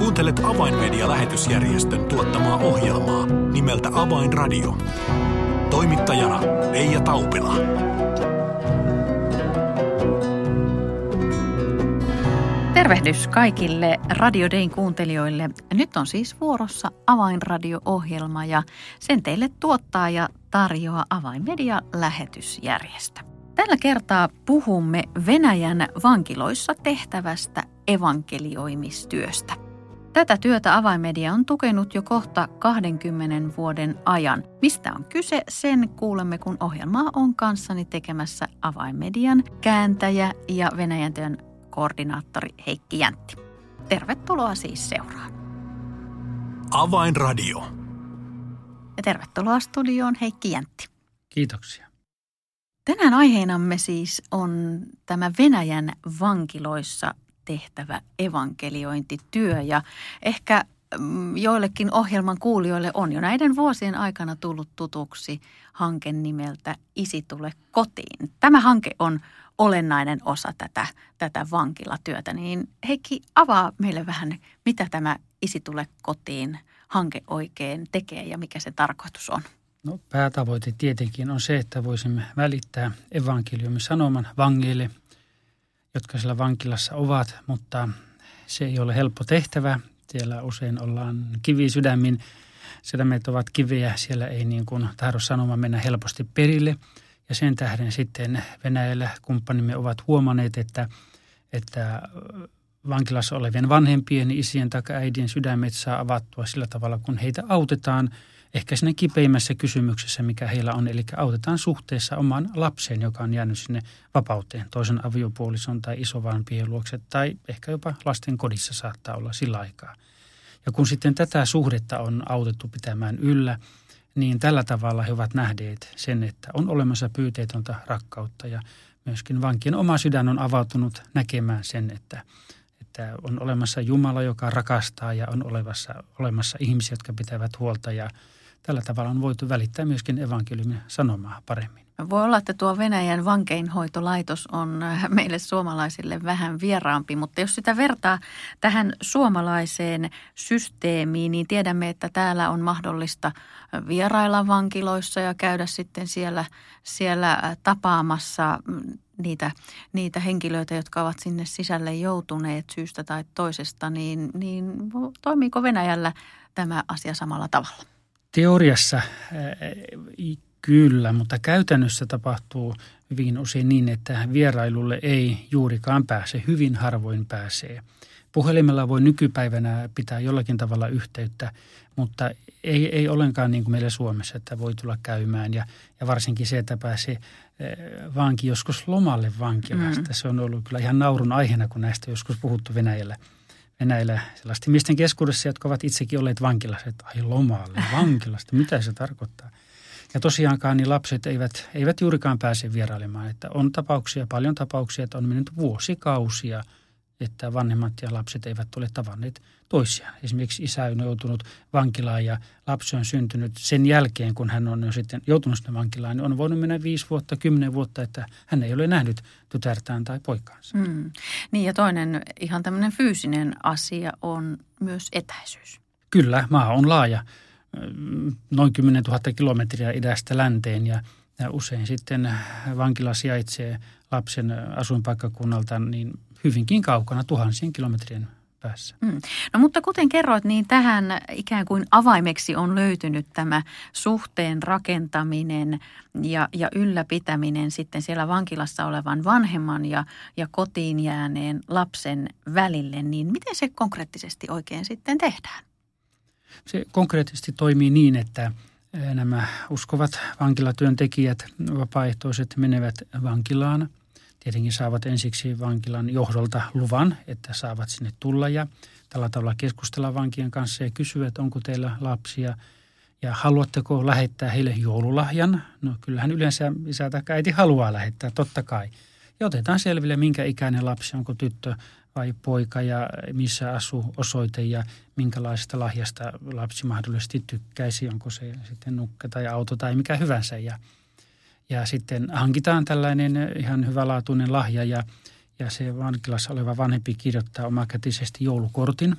Kuuntelet Avainmedia-lähetysjärjestön tuottamaa ohjelmaa nimeltä Avainradio. Toimittajana Leija Taupila. Tervehdys kaikille Radio Dayn kuuntelijoille. Nyt on siis vuorossa Avainradio-ohjelma ja sen teille tuottaa ja tarjoaa Avainmedia-lähetysjärjestö. Tällä kertaa puhumme Venäjän vankiloissa tehtävästä evankelioimistyöstä. Tätä työtä Avaimedia on tukenut jo kohta 20 vuoden ajan. Mistä on kyse, sen kuulemme, kun ohjelmaa on kanssani tekemässä Avaimedian kääntäjä ja Venäjän työn koordinaattori Heikki Jäntti. Tervetuloa siis seuraan. Avainradio. Ja tervetuloa studioon Heikki Jäntti. Kiitoksia. Tänään aiheenamme siis on tämä Venäjän vankiloissa tehtävä evankeliointityö ja ehkä mm, joillekin ohjelman kuulijoille on jo näiden vuosien aikana tullut tutuksi hanke nimeltä Isi tule kotiin. Tämä hanke on olennainen osa tätä, tätä vankilatyötä, niin Heikki avaa meille vähän, mitä tämä Isi tule kotiin hanke oikein tekee ja mikä se tarkoitus on. No, päätavoite tietenkin on se, että voisimme välittää evankeliumin sanoman vangeille, jotka siellä vankilassa ovat, mutta se ei ole helppo tehtävä. Siellä usein ollaan kivisydämin, sydämet ovat kiviä, siellä ei niin kuin tahdo sanoma mennä helposti perille. Ja sen tähden sitten Venäjällä kumppanimme ovat huomanneet, että, että vankilassa olevien vanhempien, isien tai äidien sydämet saa avattua sillä tavalla, kun heitä autetaan – ehkä siinä kipeimmässä kysymyksessä, mikä heillä on. Eli autetaan suhteessa omaan lapseen, joka on jäänyt sinne vapauteen, toisen aviopuolison tai isovanhempien luokse tai ehkä jopa lasten kodissa saattaa olla sillä aikaa. Ja kun sitten tätä suhdetta on autettu pitämään yllä, niin tällä tavalla he ovat nähneet sen, että on olemassa pyyteetöntä rakkautta ja myöskin vankien oma sydän on avautunut näkemään sen, että, että on olemassa Jumala, joka rakastaa ja on olemassa, olemassa ihmisiä, jotka pitävät huolta ja tällä tavalla on voitu välittää myöskin evankeliumin sanomaa paremmin. Voi olla, että tuo Venäjän vankeinhoitolaitos on meille suomalaisille vähän vieraampi, mutta jos sitä vertaa tähän suomalaiseen systeemiin, niin tiedämme, että täällä on mahdollista vierailla vankiloissa ja käydä sitten siellä, siellä tapaamassa niitä, niitä henkilöitä, jotka ovat sinne sisälle joutuneet syystä tai toisesta, niin, niin toimiiko Venäjällä tämä asia samalla tavalla? Teoriassa kyllä, mutta käytännössä tapahtuu hyvin usein niin, että vierailulle ei juurikaan pääse, hyvin harvoin pääsee. Puhelimella voi nykypäivänä pitää jollakin tavalla yhteyttä, mutta ei, ei ollenkaan niin kuin meillä Suomessa, että voi tulla käymään. Ja, ja varsinkin se, että pääsee vanki joskus lomalle vankilasta. Mm. Se on ollut kyllä ihan naurun aiheena, kun näistä joskus puhuttu Venäjällä – Venäjällä sellaisten miesten keskuudessa, jotka ovat itsekin olleet vankilassa, että ai lomalle, vankilasta, mitä se tarkoittaa. Ja tosiaankaan niin lapset eivät, eivät juurikaan pääse vierailemaan. Että on tapauksia, paljon tapauksia, että on mennyt vuosikausia – että vanhemmat ja lapset eivät ole tavanneet toisiaan. Esimerkiksi isä on joutunut vankilaan ja lapsi on syntynyt sen jälkeen, kun hän on jo sitten joutunut sinne vankilaan, niin on voinut mennä viisi vuotta, kymmenen vuotta, että hän ei ole nähnyt tytärtään tai poikaansa. Mm. Niin ja toinen ihan tämmöinen fyysinen asia on myös etäisyys. Kyllä, maa on laaja, noin 10 000 kilometriä idästä länteen ja, usein sitten vankila sijaitsee lapsen asuinpaikkakunnalta niin hyvinkin kaukana tuhansien kilometrien päässä. Mm. No mutta kuten kerroit, niin tähän ikään kuin avaimeksi on löytynyt tämä suhteen rakentaminen ja, ja ylläpitäminen sitten siellä vankilassa olevan vanhemman ja, ja kotiin jääneen lapsen välille. Niin miten se konkreettisesti oikein sitten tehdään? Se konkreettisesti toimii niin, että nämä uskovat vankilatyöntekijät, vapaaehtoiset menevät vankilaan – tietenkin saavat ensiksi vankilan johdolta luvan, että saavat sinne tulla ja tällä tavalla keskustella vankien kanssa ja kysyä, että onko teillä lapsia ja haluatteko lähettää heille joululahjan. No kyllähän yleensä isä tai äiti haluaa lähettää, totta kai. Ja otetaan selville, minkä ikäinen lapsi, onko tyttö vai poika ja missä asuu osoite ja minkälaisesta lahjasta lapsi mahdollisesti tykkäisi, onko se sitten nukke tai auto tai mikä hyvänsä. Ja ja sitten hankitaan tällainen ihan hyvälaatuinen lahja ja, ja se vankilassa oleva vanhempi kirjoittaa omakätisesti joulukortin.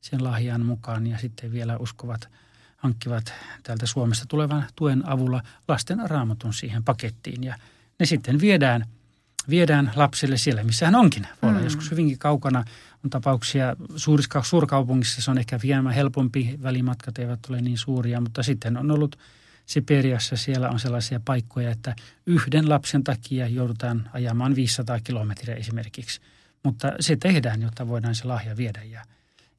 sen lahjan mukaan ja sitten vielä uskovat hankkivat täältä Suomesta tulevan tuen avulla lasten raamatun siihen pakettiin ja ne sitten viedään, viedään lapsille siellä, missä hän onkin. Voi olla mm. joskus hyvinkin kaukana. On tapauksia suurissa, suurkaupungissa, se on ehkä vielä helpompi, välimatkat eivät ole niin suuria, mutta sitten on ollut Siperiassa siellä on sellaisia paikkoja, että yhden lapsen takia joudutaan ajamaan 500 kilometriä esimerkiksi. Mutta se tehdään, jotta voidaan se lahja viedä ja,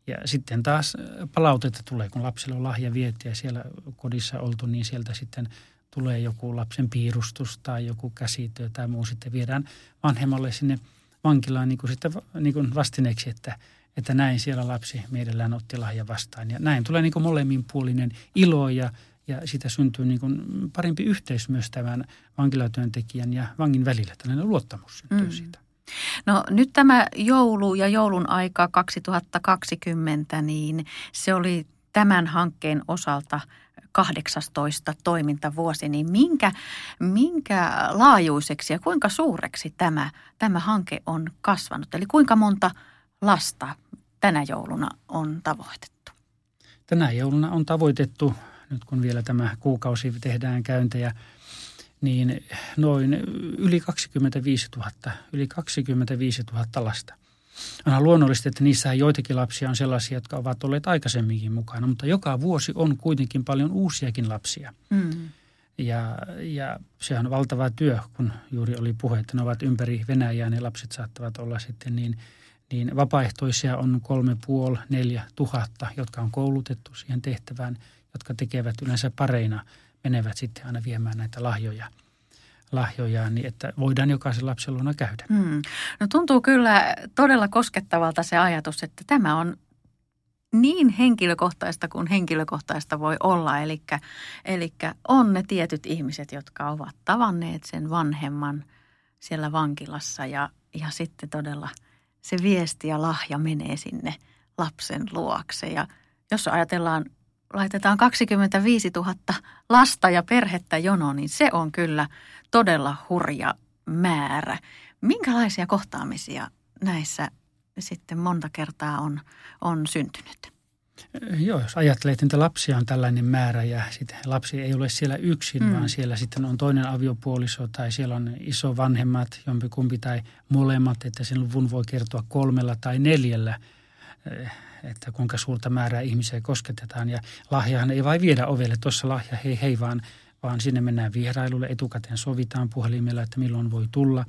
ja sitten taas palautetta tulee, kun lapselle on lahja viety ja siellä kodissa oltu, niin sieltä sitten tulee joku lapsen piirustus tai joku käsityö tai muu. Sitten viedään vanhemmalle sinne vankilaan niin kuin sitten niin kuin vastineeksi, että, että näin siellä lapsi mielellään otti lahja vastaan. Ja näin tulee niin kuin molemminpuolinen ilo ja ja siitä syntyy niin kuin parempi yhteys myös tämän vankilatyöntekijän ja vangin välillä. Tällainen luottamus syntyy mm. siitä. No nyt tämä joulu ja joulun aika 2020, niin se oli tämän hankkeen osalta 18 toimintavuosi, niin minkä, minkä laajuiseksi ja kuinka suureksi tämä, tämä hanke on kasvanut? Eli kuinka monta lasta tänä jouluna on tavoitettu? Tänä jouluna on tavoitettu nyt kun vielä tämä kuukausi tehdään käyntejä, niin noin yli 25 000, yli 25 000 lasta. Onhan luonnollista, että niissä joitakin lapsia on sellaisia, jotka ovat olleet aikaisemminkin mukana, mutta joka vuosi on kuitenkin paljon uusiakin lapsia. Mm. Ja, ja se on valtava työ, kun juuri oli puhe, että ne ovat ympäri Venäjää, ne lapset saattavat olla sitten niin, niin vapaaehtoisia on kolme puoli, neljä tuhatta, jotka on koulutettu siihen tehtävään – jotka tekevät yleensä pareina, menevät sitten aina viemään näitä lahjoja lahjoja, niin että voidaan jokaisen lapsen luona käydä. Hmm. No tuntuu kyllä todella koskettavalta se ajatus, että tämä on niin henkilökohtaista kuin henkilökohtaista voi olla. Eli, eli on ne tietyt ihmiset, jotka ovat tavanneet sen vanhemman siellä vankilassa ja, ja sitten todella se viesti ja lahja menee sinne lapsen luokse. Ja jos ajatellaan laitetaan 25 000 lasta ja perhettä jonoon, niin se on kyllä todella hurja määrä. Minkälaisia kohtaamisia näissä sitten monta kertaa on, on syntynyt? Joo, jos ajattelee, että niitä lapsia on tällainen määrä ja sitten lapsi ei ole siellä yksin, mm. vaan siellä sitten on toinen aviopuoliso tai siellä on iso vanhemmat, jompikumpi tai molemmat, että sen luvun voi kertoa kolmella tai neljällä että kuinka suurta määrää ihmisiä kosketetaan. Ja lahjahan ei vain viedä ovelle, tuossa lahja hei hei, vaan, vaan sinne mennään vierailulle, etukäteen sovitaan puhelimella, että milloin voi tulla.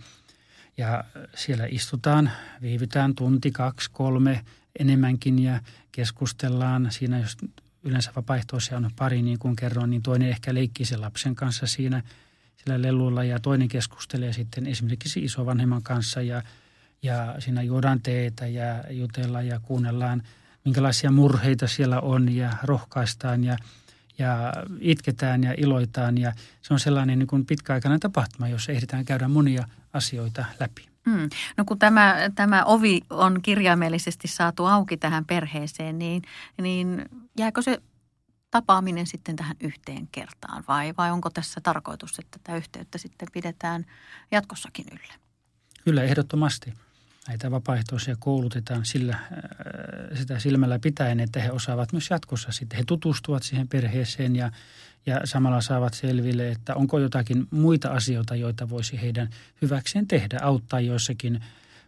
Ja siellä istutaan, viivytään tunti, kaksi, kolme enemmänkin ja keskustellaan. Siinä jos yleensä vapaaehtoisia on pari, niin kuin kerroin, niin toinen ehkä leikkii sen lapsen kanssa siinä sillä lelulla ja toinen keskustelee sitten esimerkiksi isovanhemman kanssa ja, ja siinä juodaan teetä ja jutellaan ja kuunnellaan – minkälaisia murheita siellä on ja rohkaistaan ja, ja itketään ja iloitaan. Ja se on sellainen niin kuin pitkäaikainen tapahtuma, jossa ehditään käydä monia asioita läpi. Hmm. No kun tämä, tämä ovi on kirjaimellisesti saatu auki tähän perheeseen, niin, niin jääkö se tapaaminen sitten tähän yhteen kertaan vai, vai onko tässä tarkoitus, että tätä yhteyttä sitten pidetään jatkossakin yllä? Kyllä, ehdottomasti näitä vapaaehtoisia koulutetaan sillä, äh, sitä silmällä pitäen, että he osaavat myös jatkossa sitten. He tutustuvat siihen perheeseen ja, ja samalla saavat selville, että onko jotakin muita asioita, joita voisi heidän hyväkseen tehdä, auttaa joissakin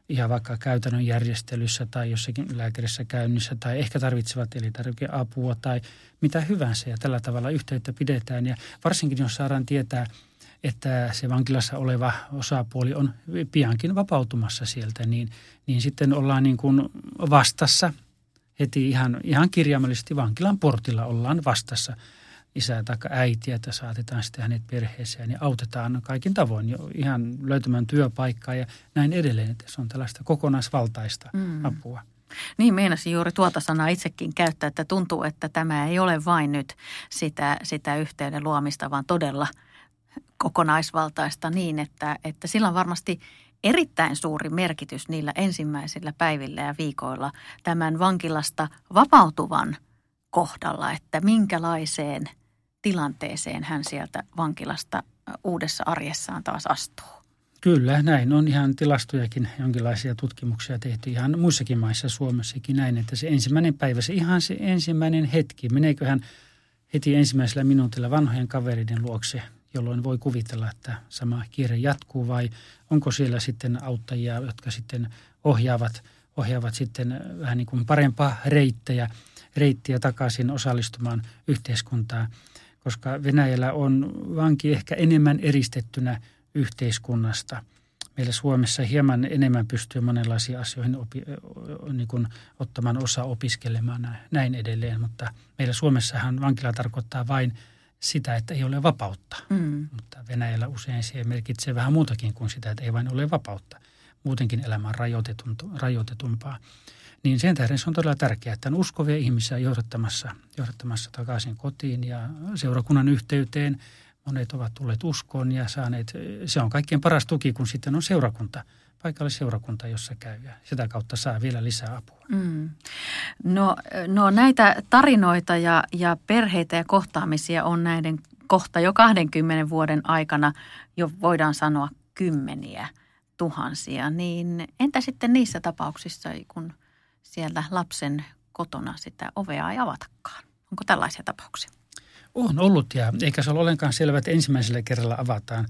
ihan vaikka käytännön järjestelyssä tai jossakin lääkärissä käynnissä tai ehkä tarvitsevat elintarvikeapua tai mitä hyvänsä. Ja tällä tavalla yhteyttä pidetään. Ja varsinkin jos saadaan tietää – että se vankilassa oleva osapuoli on piankin vapautumassa sieltä, niin, niin sitten ollaan niin kuin vastassa heti ihan, ihan kirjaimellisesti vankilan portilla ollaan vastassa isää tai äitiä, että saatetaan sitten hänet perheeseen ja autetaan kaikin tavoin jo ihan löytämään työpaikkaa ja näin edelleen, että se on tällaista kokonaisvaltaista mm. apua. Niin meinasin juuri tuota sanaa itsekin käyttää, että tuntuu, että tämä ei ole vain nyt sitä, sitä yhteyden luomista, vaan todella – kokonaisvaltaista niin, että, että sillä on varmasti erittäin suuri merkitys niillä ensimmäisillä päivillä ja viikoilla tämän vankilasta vapautuvan kohdalla, että minkälaiseen tilanteeseen hän sieltä vankilasta uudessa arjessaan taas astuu. Kyllä, näin on ihan tilastojakin, jonkinlaisia tutkimuksia tehty ihan muissakin maissa, Suomessakin näin, että se ensimmäinen päivä, se ihan se ensimmäinen hetki, meneeköhän heti ensimmäisellä minuutilla vanhojen kavereiden luokse, jolloin voi kuvitella, että sama kiire jatkuu vai onko siellä sitten auttajia, jotka sitten ohjaavat, ohjaavat sitten vähän niin kuin parempaa reittejä, reittiä takaisin osallistumaan yhteiskuntaan, koska Venäjällä on vanki ehkä enemmän eristettynä yhteiskunnasta. Meillä Suomessa hieman enemmän pystyy monenlaisiin asioihin opi, niin kuin ottamaan osa opiskelemaan näin edelleen, mutta meillä Suomessahan vankila tarkoittaa vain sitä, että ei ole vapautta. Mm. Mutta Venäjällä usein se merkitsee vähän muutakin kuin sitä, että ei vain ole vapautta. Muutenkin elämä on rajoitetumpaa. Niin sen tähden se on todella tärkeää, että on uskovia ihmisiä johdattamassa, johdattamassa takaisin kotiin ja seurakunnan yhteyteen. Monet ovat tulleet uskoon ja saaneet, se on kaikkein paras tuki, kun sitten on seurakunta, paikallisseurakunta, jossa käy ja sitä kautta saa vielä lisää apua. Mm. No, no näitä tarinoita ja, ja perheitä ja kohtaamisia on näiden kohta jo 20 vuoden aikana jo voidaan sanoa kymmeniä tuhansia. Niin entä sitten niissä tapauksissa, kun – siellä lapsen kotona sitä ovea ei avatakaan. Onko tällaisia tapauksia? On ollut ja eikä se ole ollenkaan selvä, että ensimmäisellä kerralla avataan.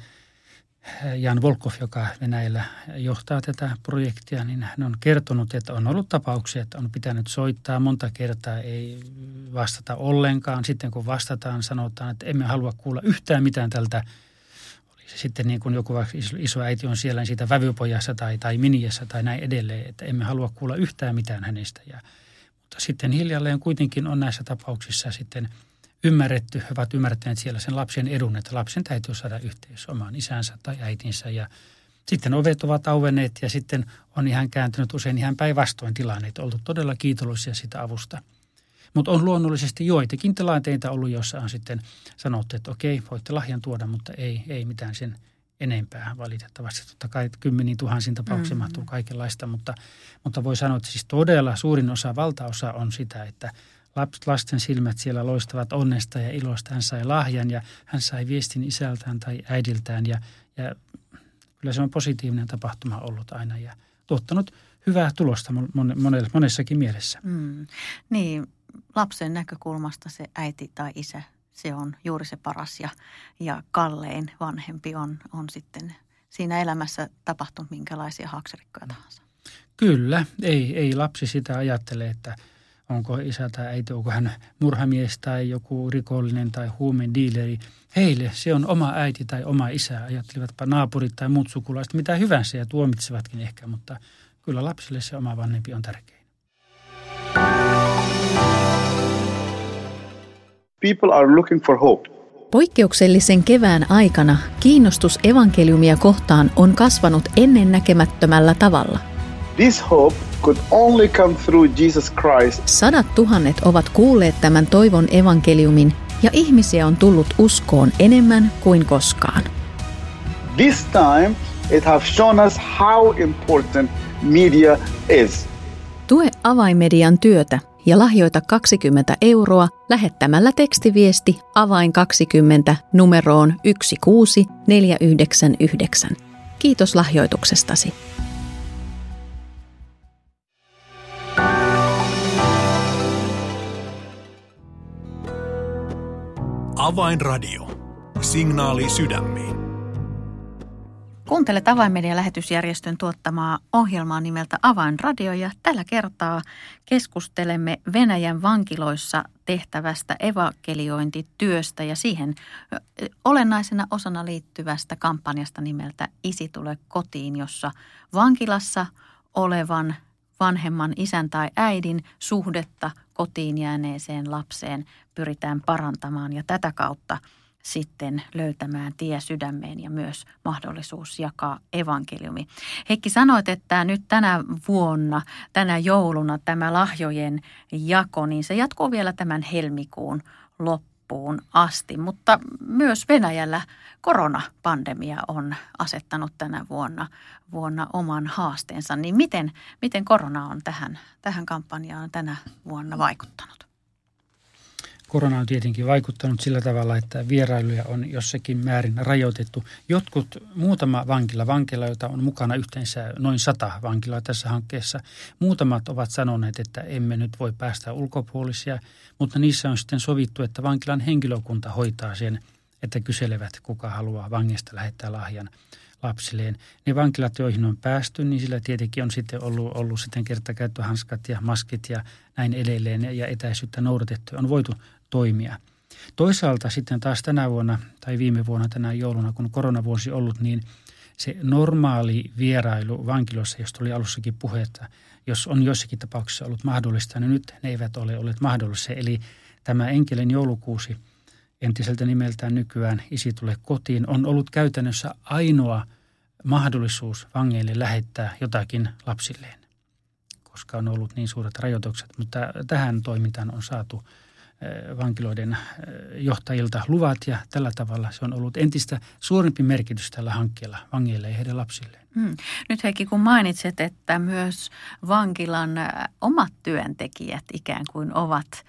Jan Volkov, joka Venäjällä johtaa tätä projektia, niin hän on kertonut, että on ollut tapauksia, että on pitänyt soittaa monta kertaa, ei vastata ollenkaan. Sitten kun vastataan, sanotaan, että emme halua kuulla yhtään mitään tältä sitten niin kuin joku iso äiti on siellä niin siitä vävypojassa tai, tai miniässä tai näin edelleen, että emme halua kuulla yhtään mitään hänestä. Ja, mutta sitten hiljalleen kuitenkin on näissä tapauksissa sitten ymmärretty, he ovat ymmärtäneet siellä sen lapsen edun, että lapsen täytyy saada yhteys omaan isänsä tai äitinsä ja sitten ovet ovat auenneet ja sitten on ihan kääntynyt usein ihan päinvastoin tilanne, että oltu todella kiitollisia sitä avusta – mutta on luonnollisesti joitakin tilanteita ollut, joissa on sitten sanottu, että okei, voitte lahjan tuoda, mutta ei, ei mitään sen enempää valitettavasti. Totta kai kymmeniin tuhansin tapauksiin mm-hmm. mahtuu kaikenlaista, mutta, mutta voi sanoa, että siis todella suurin osa, valtaosa on sitä, että lasten silmät siellä loistavat onnesta ja ilosta. Hän sai lahjan ja hän sai viestin isältään tai äidiltään ja, ja kyllä se on positiivinen tapahtuma ollut aina ja tuottanut hyvää tulosta monessakin mielessä. Mm. Niin, lapsen näkökulmasta se äiti tai isä, se on juuri se paras ja, ja kallein vanhempi on, on sitten siinä elämässä tapahtunut minkälaisia haaksirikkoja tahansa. Kyllä, ei, ei lapsi sitä ajattele, että onko isä tai äiti, onko hän murhamies tai joku rikollinen tai huumen diileri. Heille se on oma äiti tai oma isä, ajattelivatpa naapurit tai muut sukulaiset, mitä hyvänsä ja tuomitsevatkin ehkä, mutta kyllä lapsille se oma vanhempi on tärkeä. People are looking for hope. Poikkeuksellisen kevään aikana kiinnostus evankeliumia kohtaan on kasvanut ennennäkemättömällä tavalla. This hope could only come through Jesus Christ. Sadat tuhannet ovat kuulleet tämän toivon evankeliumin ja ihmisiä on tullut uskoon enemmän kuin koskaan. This time it has shown us how important media is. Tue avaimedian työtä ja lahjoita 20 euroa lähettämällä tekstiviesti avain 20 numeroon 16499. Kiitos lahjoituksestasi. Avainradio. Signaali sydämiin. Kuuntelet Avainmedian lähetysjärjestön tuottamaa ohjelmaa nimeltä Avainradio ja tällä kertaa keskustelemme Venäjän vankiloissa tehtävästä evankeliointityöstä ja siihen olennaisena osana liittyvästä kampanjasta nimeltä Isi tule kotiin, jossa vankilassa olevan vanhemman isän tai äidin suhdetta kotiin jääneeseen lapseen pyritään parantamaan ja tätä kautta – sitten löytämään tie sydämeen ja myös mahdollisuus jakaa evankeliumi. Heikki sanoit, että nyt tänä vuonna, tänä jouluna tämä lahjojen jako, niin se jatkuu vielä tämän helmikuun loppuun asti, mutta myös Venäjällä koronapandemia on asettanut tänä vuonna, vuonna oman haasteensa. Niin miten, miten korona on tähän, tähän kampanjaan tänä vuonna vaikuttanut? Korona on tietenkin vaikuttanut sillä tavalla, että vierailuja on jossakin määrin rajoitettu. Jotkut, muutama vankila, vankila, joita on mukana yhteensä noin sata vankilaa tässä hankkeessa, muutamat ovat sanoneet, että emme nyt voi päästä ulkopuolisia, mutta niissä on sitten sovittu, että vankilan henkilökunta hoitaa sen, että kyselevät, kuka haluaa vangista lähettää lahjan lapsilleen. Ne vankilat, joihin on päästy, niin sillä tietenkin on sitten ollut, ollut sitten kertakäyttöhanskat ja maskit ja näin edelleen ja etäisyyttä noudatettu. On voitu toimia. Toisaalta sitten taas tänä vuonna tai viime vuonna tänä jouluna, kun koronavuosi ollut, niin se normaali vierailu vankilossa, josta oli alussakin puhetta, jos on jossakin tapauksessa ollut mahdollista, niin nyt ne eivät ole olleet mahdollisia. Eli tämä enkelen joulukuusi – entiseltä nimeltään nykyään Isi tule kotiin, on ollut käytännössä ainoa mahdollisuus vangeille lähettää jotakin lapsilleen, koska on ollut niin suuret rajoitukset. Mutta tähän toimintaan on saatu vankiloiden eh, johtajilta luvat ja tällä tavalla se on ollut entistä suurempi merkitys tällä hankkeella vangeille ja heidän lapsilleen. Hmm. Nyt Heikki, kun mainitset, että myös vankilan eh, omat työntekijät ikään kuin ovat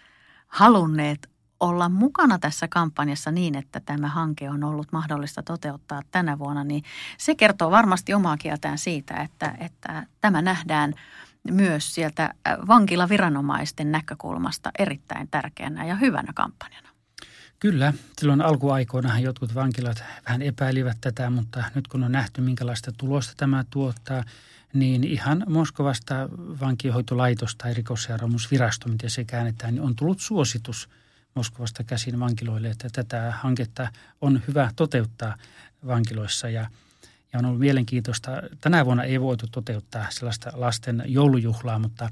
halunneet olla mukana tässä kampanjassa niin, että tämä hanke on ollut mahdollista toteuttaa tänä vuonna, niin se kertoo varmasti omaa kieltään siitä, että, että tämä nähdään myös sieltä äh, vankilaviranomaisten näkökulmasta erittäin tärkeänä ja hyvänä kampanjana. Kyllä, silloin alkuaikoina jotkut vankilat vähän epäilivät tätä, mutta nyt kun on nähty, minkälaista tulosta tämä tuottaa, niin ihan Moskovasta vankihoitolaitos tai rikosseuraamusvirasto, miten se käännetään, niin on tullut suositus – Moskovasta käsin vankiloille, että tätä hanketta on hyvä toteuttaa vankiloissa ja ja on ollut mielenkiintoista. Tänä vuonna ei voitu toteuttaa sellaista lasten joulujuhlaa, mutta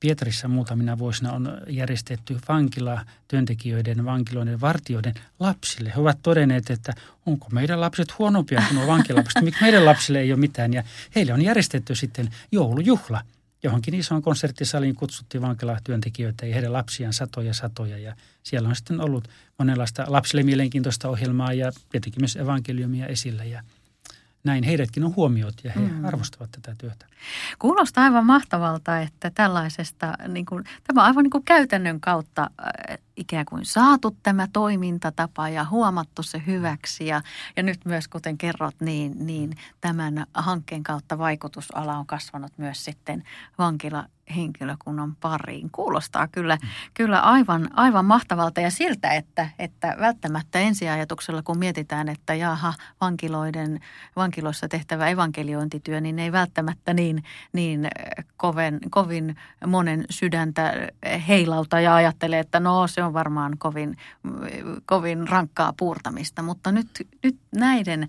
Pietarissa muutamina vuosina on järjestetty vankila työntekijöiden, vankiloiden, vartijoiden lapsille. He ovat todenneet, että onko meidän lapset huonompia kuin nuo vankilapset, miksi meidän lapsille ei ole mitään. Ja heille on järjestetty sitten joulujuhla – johonkin isoon konserttisaliin kutsuttiin vankilatyöntekijöitä ja heidän lapsiaan satoja satoja. Ja siellä on sitten ollut monenlaista lapsille mielenkiintoista ohjelmaa ja tietenkin myös evankeliumia esillä. Ja näin heidätkin on huomiot ja he mm. arvostavat tätä työtä. Kuulostaa aivan mahtavalta, että tällaisesta, niin kuin, tämä on aivan niin kuin käytännön kautta äh, ikään kuin saatu tämä toimintatapa ja huomattu se hyväksi. Ja, ja nyt myös, kuten kerrot, niin, niin tämän hankkeen kautta vaikutusala on kasvanut myös sitten vankila henkilökunnan pariin. Kuulostaa kyllä, kyllä aivan, aivan mahtavalta ja siltä, että, että välttämättä ensiajatuksella, kun mietitään, että jaha, vankiloiden, vankiloissa tehtävä evankeliointityö, niin ei välttämättä niin, niin koven, kovin monen sydäntä heilauta ja ajattelee, että no se on varmaan kovin, kovin rankkaa puurtamista. Mutta nyt, nyt näiden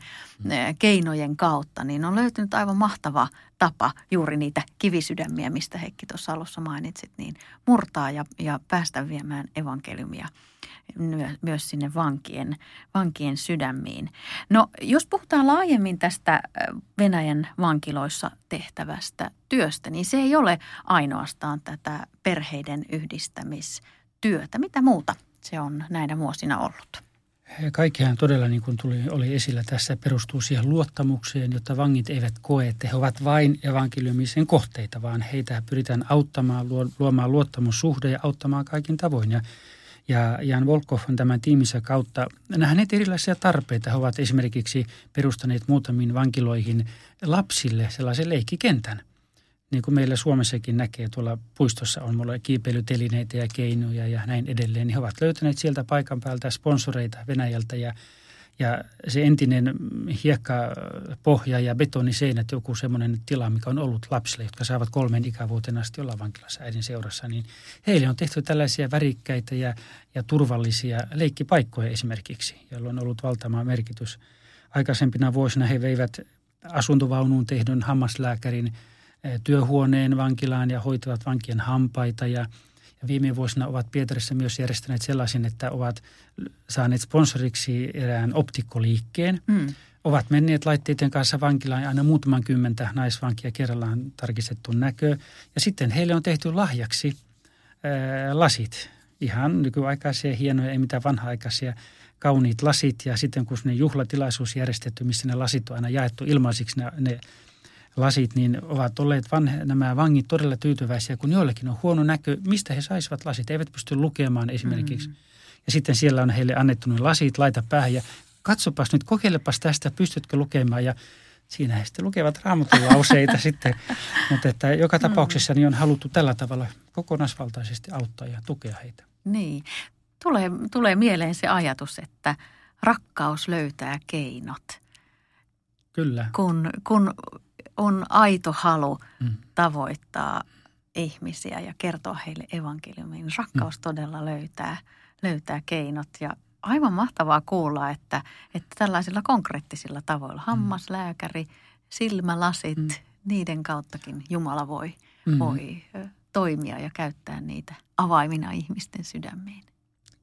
keinojen kautta niin on löytynyt aivan mahtava tapa juuri niitä kivisydämiä, mistä Heikki tuossa alussa mainitsit, niin murtaa ja, ja päästä viemään evankeliumia myös sinne vankien, vankien sydämiin. No jos puhutaan laajemmin tästä Venäjän vankiloissa tehtävästä työstä, niin se ei ole ainoastaan tätä perheiden yhdistämistyötä. Mitä muuta se on näinä vuosina ollut? Kaikkihan todella, niin kuin tuli, oli esillä tässä, perustuu siihen luottamukseen, jotta vangit eivät koe, että he ovat vain evankeliumisen kohteita, vaan heitä pyritään auttamaan, luomaan luottamussuhde ja auttamaan kaikin tavoin. Ja, ja Jan Volkov on tämän tiiminsä kautta nähneet erilaisia tarpeita. He ovat esimerkiksi perustaneet muutamiin vankiloihin lapsille sellaisen leikkikentän – niin kuin meillä Suomessakin näkee, tuolla puistossa on mulla kiipeilytelineitä ja keinoja ja näin edelleen, niin he ovat löytäneet sieltä paikan päältä sponsoreita Venäjältä ja, ja se entinen hiekkapohja ja betoniseinät, joku semmoinen tila, mikä on ollut lapsille, jotka saavat kolmen ikävuoteen asti olla vankilassa äidin seurassa, niin heille on tehty tällaisia värikkäitä ja, ja turvallisia leikkipaikkoja esimerkiksi, joilla on ollut valtava merkitys. Aikaisempina vuosina he veivät asuntovaunuun tehdyn hammaslääkärin – työhuoneen vankilaan ja hoitavat vankien hampaita ja, viime vuosina ovat Pietarissa myös järjestäneet sellaisen, että ovat saaneet sponsoriksi erään optikkoliikkeen. Mm. Ovat menneet laitteiden kanssa vankilaan ja aina muutaman kymmentä naisvankia kerrallaan tarkistettu näkö. Ja sitten heille on tehty lahjaksi ää, lasit, ihan nykyaikaisia, hienoja, ei mitään vanha-aikaisia kauniit lasit. Ja sitten kun ne juhlatilaisuus järjestetty, missä ne lasit on aina jaettu ilmaisiksi, ne, ne lasit, niin ovat olleet vanhe, nämä vangit todella tyytyväisiä, kun joillakin on huono näkö, mistä he saisivat lasit. He eivät pysty lukemaan esimerkiksi. Mm. Ja sitten siellä on heille annettu ne lasit, laita päähän ja katsopas nyt, kokeilepas tästä, pystytkö lukemaan. Ja siinä he sitten lukevat raamatun lauseita sitten. Mutta että joka tapauksessa niin on haluttu tällä tavalla kokonaisvaltaisesti auttaa ja tukea heitä. Niin. Tulee, tulee mieleen se ajatus, että rakkaus löytää keinot. Kyllä. Kun, kun on aito halu mm. tavoittaa ihmisiä ja kertoa heille evankeliumin, rakkaus mm. todella löytää, löytää keinot. Ja aivan mahtavaa kuulla, että, että tällaisilla konkreettisilla tavoilla, mm. hammaslääkäri, silmälasit, mm. niiden kauttakin Jumala voi, mm. voi toimia ja käyttää niitä avaimina ihmisten sydämiin.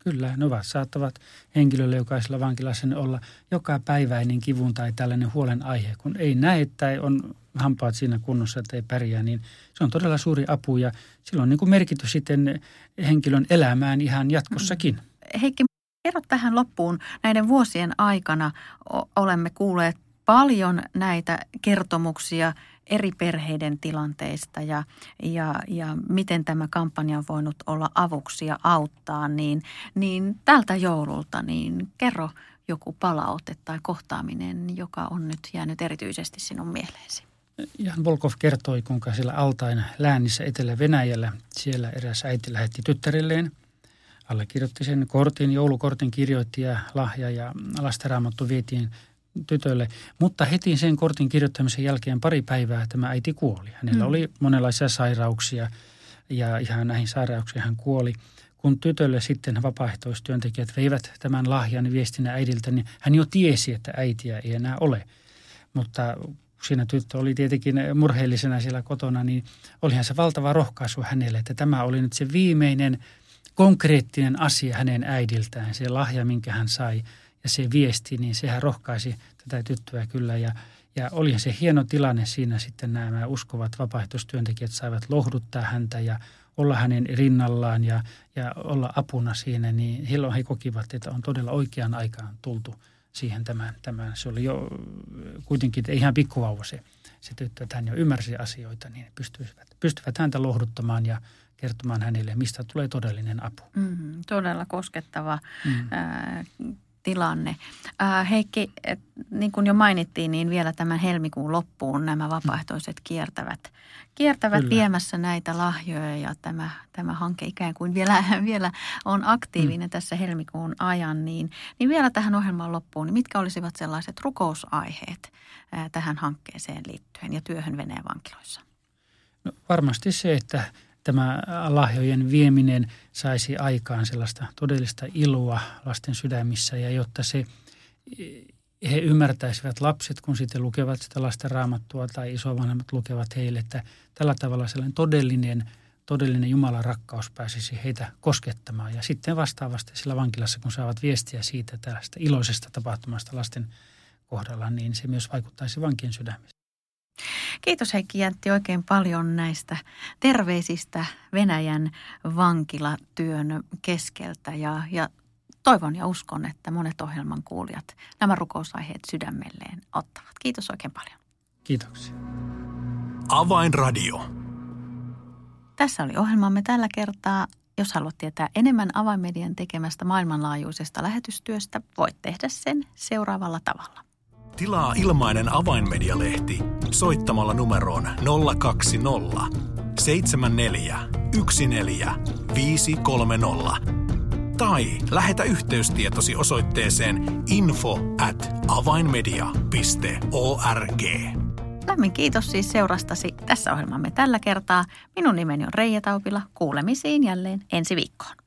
Kyllä, ne ovat, saattavat henkilölle jokaisella vankilassa olla joka päiväinen kivun tai tällainen huolen aihe. Kun ei näe tai on hampaat siinä kunnossa, että ei pärjää, niin se on todella suuri apu ja sillä on niin kuin merkitys sitten henkilön elämään ihan jatkossakin. Heikki, kerro tähän loppuun. Näiden vuosien aikana olemme kuulleet paljon näitä kertomuksia eri perheiden tilanteista ja, ja, ja miten tämä kampanja on voinut olla avuksi ja auttaa, niin, niin tältä joululta niin kerro joku palaute tai kohtaaminen, joka on nyt jäänyt erityisesti sinun mieleesi. Jan Volkov kertoi, kuinka siellä Altain läänissä Etelä-Venäjällä siellä eräs äiti lähetti tyttärilleen. Allekirjoitti sen kortin, joulukortin kirjoitti ja lahja ja lastenraamattu vietiin tytölle. Mutta heti sen kortin kirjoittamisen jälkeen pari päivää tämä äiti kuoli. Hänellä mm. oli monenlaisia sairauksia ja ihan näihin sairauksiin hän kuoli. Kun tytölle sitten vapaaehtoistyöntekijät veivät tämän lahjan viestinä äidiltä, niin hän jo tiesi, että äitiä ei enää ole. Mutta siinä tyttö oli tietenkin murheellisena siellä kotona, niin olihan se valtava rohkaisu hänelle, että tämä oli nyt se viimeinen konkreettinen asia hänen äidiltään, se lahja, minkä hän sai ja se viesti, niin sehän rohkaisi tätä tyttöä kyllä ja ja olihan se hieno tilanne siinä sitten nämä uskovat vapaaehtoistyöntekijät saivat lohduttaa häntä ja olla hänen rinnallaan ja, ja olla apuna siinä, niin silloin he kokivat, että on todella oikeaan aikaan tultu – siihen tämän, tämän. Se oli jo kuitenkin ihan pikkuvauva se, se tyttö, että hän jo ymmärsi asioita, niin pystyvät, pystyvät häntä lohduttamaan ja kertomaan hänelle, mistä tulee todellinen apu. Mm, todella koskettava mm. ää, tilanne. Ää, Heikki, et, niin kuin jo mainittiin, niin vielä tämän helmikuun loppuun nämä vapaaehtoiset kiertävät, kiertävät Kyllä. viemässä näitä lahjoja ja tämä, tämä hanke ikään kuin vielä, vielä on aktiivinen mm. tässä helmikuun ajan. Niin, niin vielä tähän ohjelman loppuun, niin mitkä olisivat sellaiset rukousaiheet ää, tähän hankkeeseen liittyen ja työhön Venäjän vankiloissa? No, varmasti se, että tämä lahjojen vieminen saisi aikaan sellaista todellista iloa lasten sydämissä ja jotta se he ymmärtäisivät lapset, kun sitten lukevat sitä lasten raamattua tai isovanhemmat lukevat heille, että tällä tavalla sellainen todellinen, todellinen Jumalan rakkaus pääsisi heitä koskettamaan. Ja sitten vastaavasti sillä vankilassa, kun saavat viestiä siitä tällaista iloisesta tapahtumasta lasten kohdalla, niin se myös vaikuttaisi vankien sydämissä. Kiitos Heikki Jäntti oikein paljon näistä terveisistä Venäjän vankilatyön keskeltä ja, ja toivon ja uskon, että monet ohjelman kuulijat nämä rukousaiheet sydämelleen ottavat. Kiitos oikein paljon. Kiitoksia. Avainradio. Tässä oli ohjelmamme tällä kertaa. Jos haluat tietää enemmän Avainmedian tekemästä maailmanlaajuisesta lähetystyöstä, voit tehdä sen seuraavalla tavalla. Tilaa ilmainen avainmedialehti soittamalla numeroon 020 74 14 530 tai lähetä yhteystietosi osoitteeseen info at avainmedia.org. Lämmin kiitos siis seurastasi tässä ohjelmamme tällä kertaa. Minun nimeni on Reija Taupila. Kuulemisiin jälleen ensi viikkoon.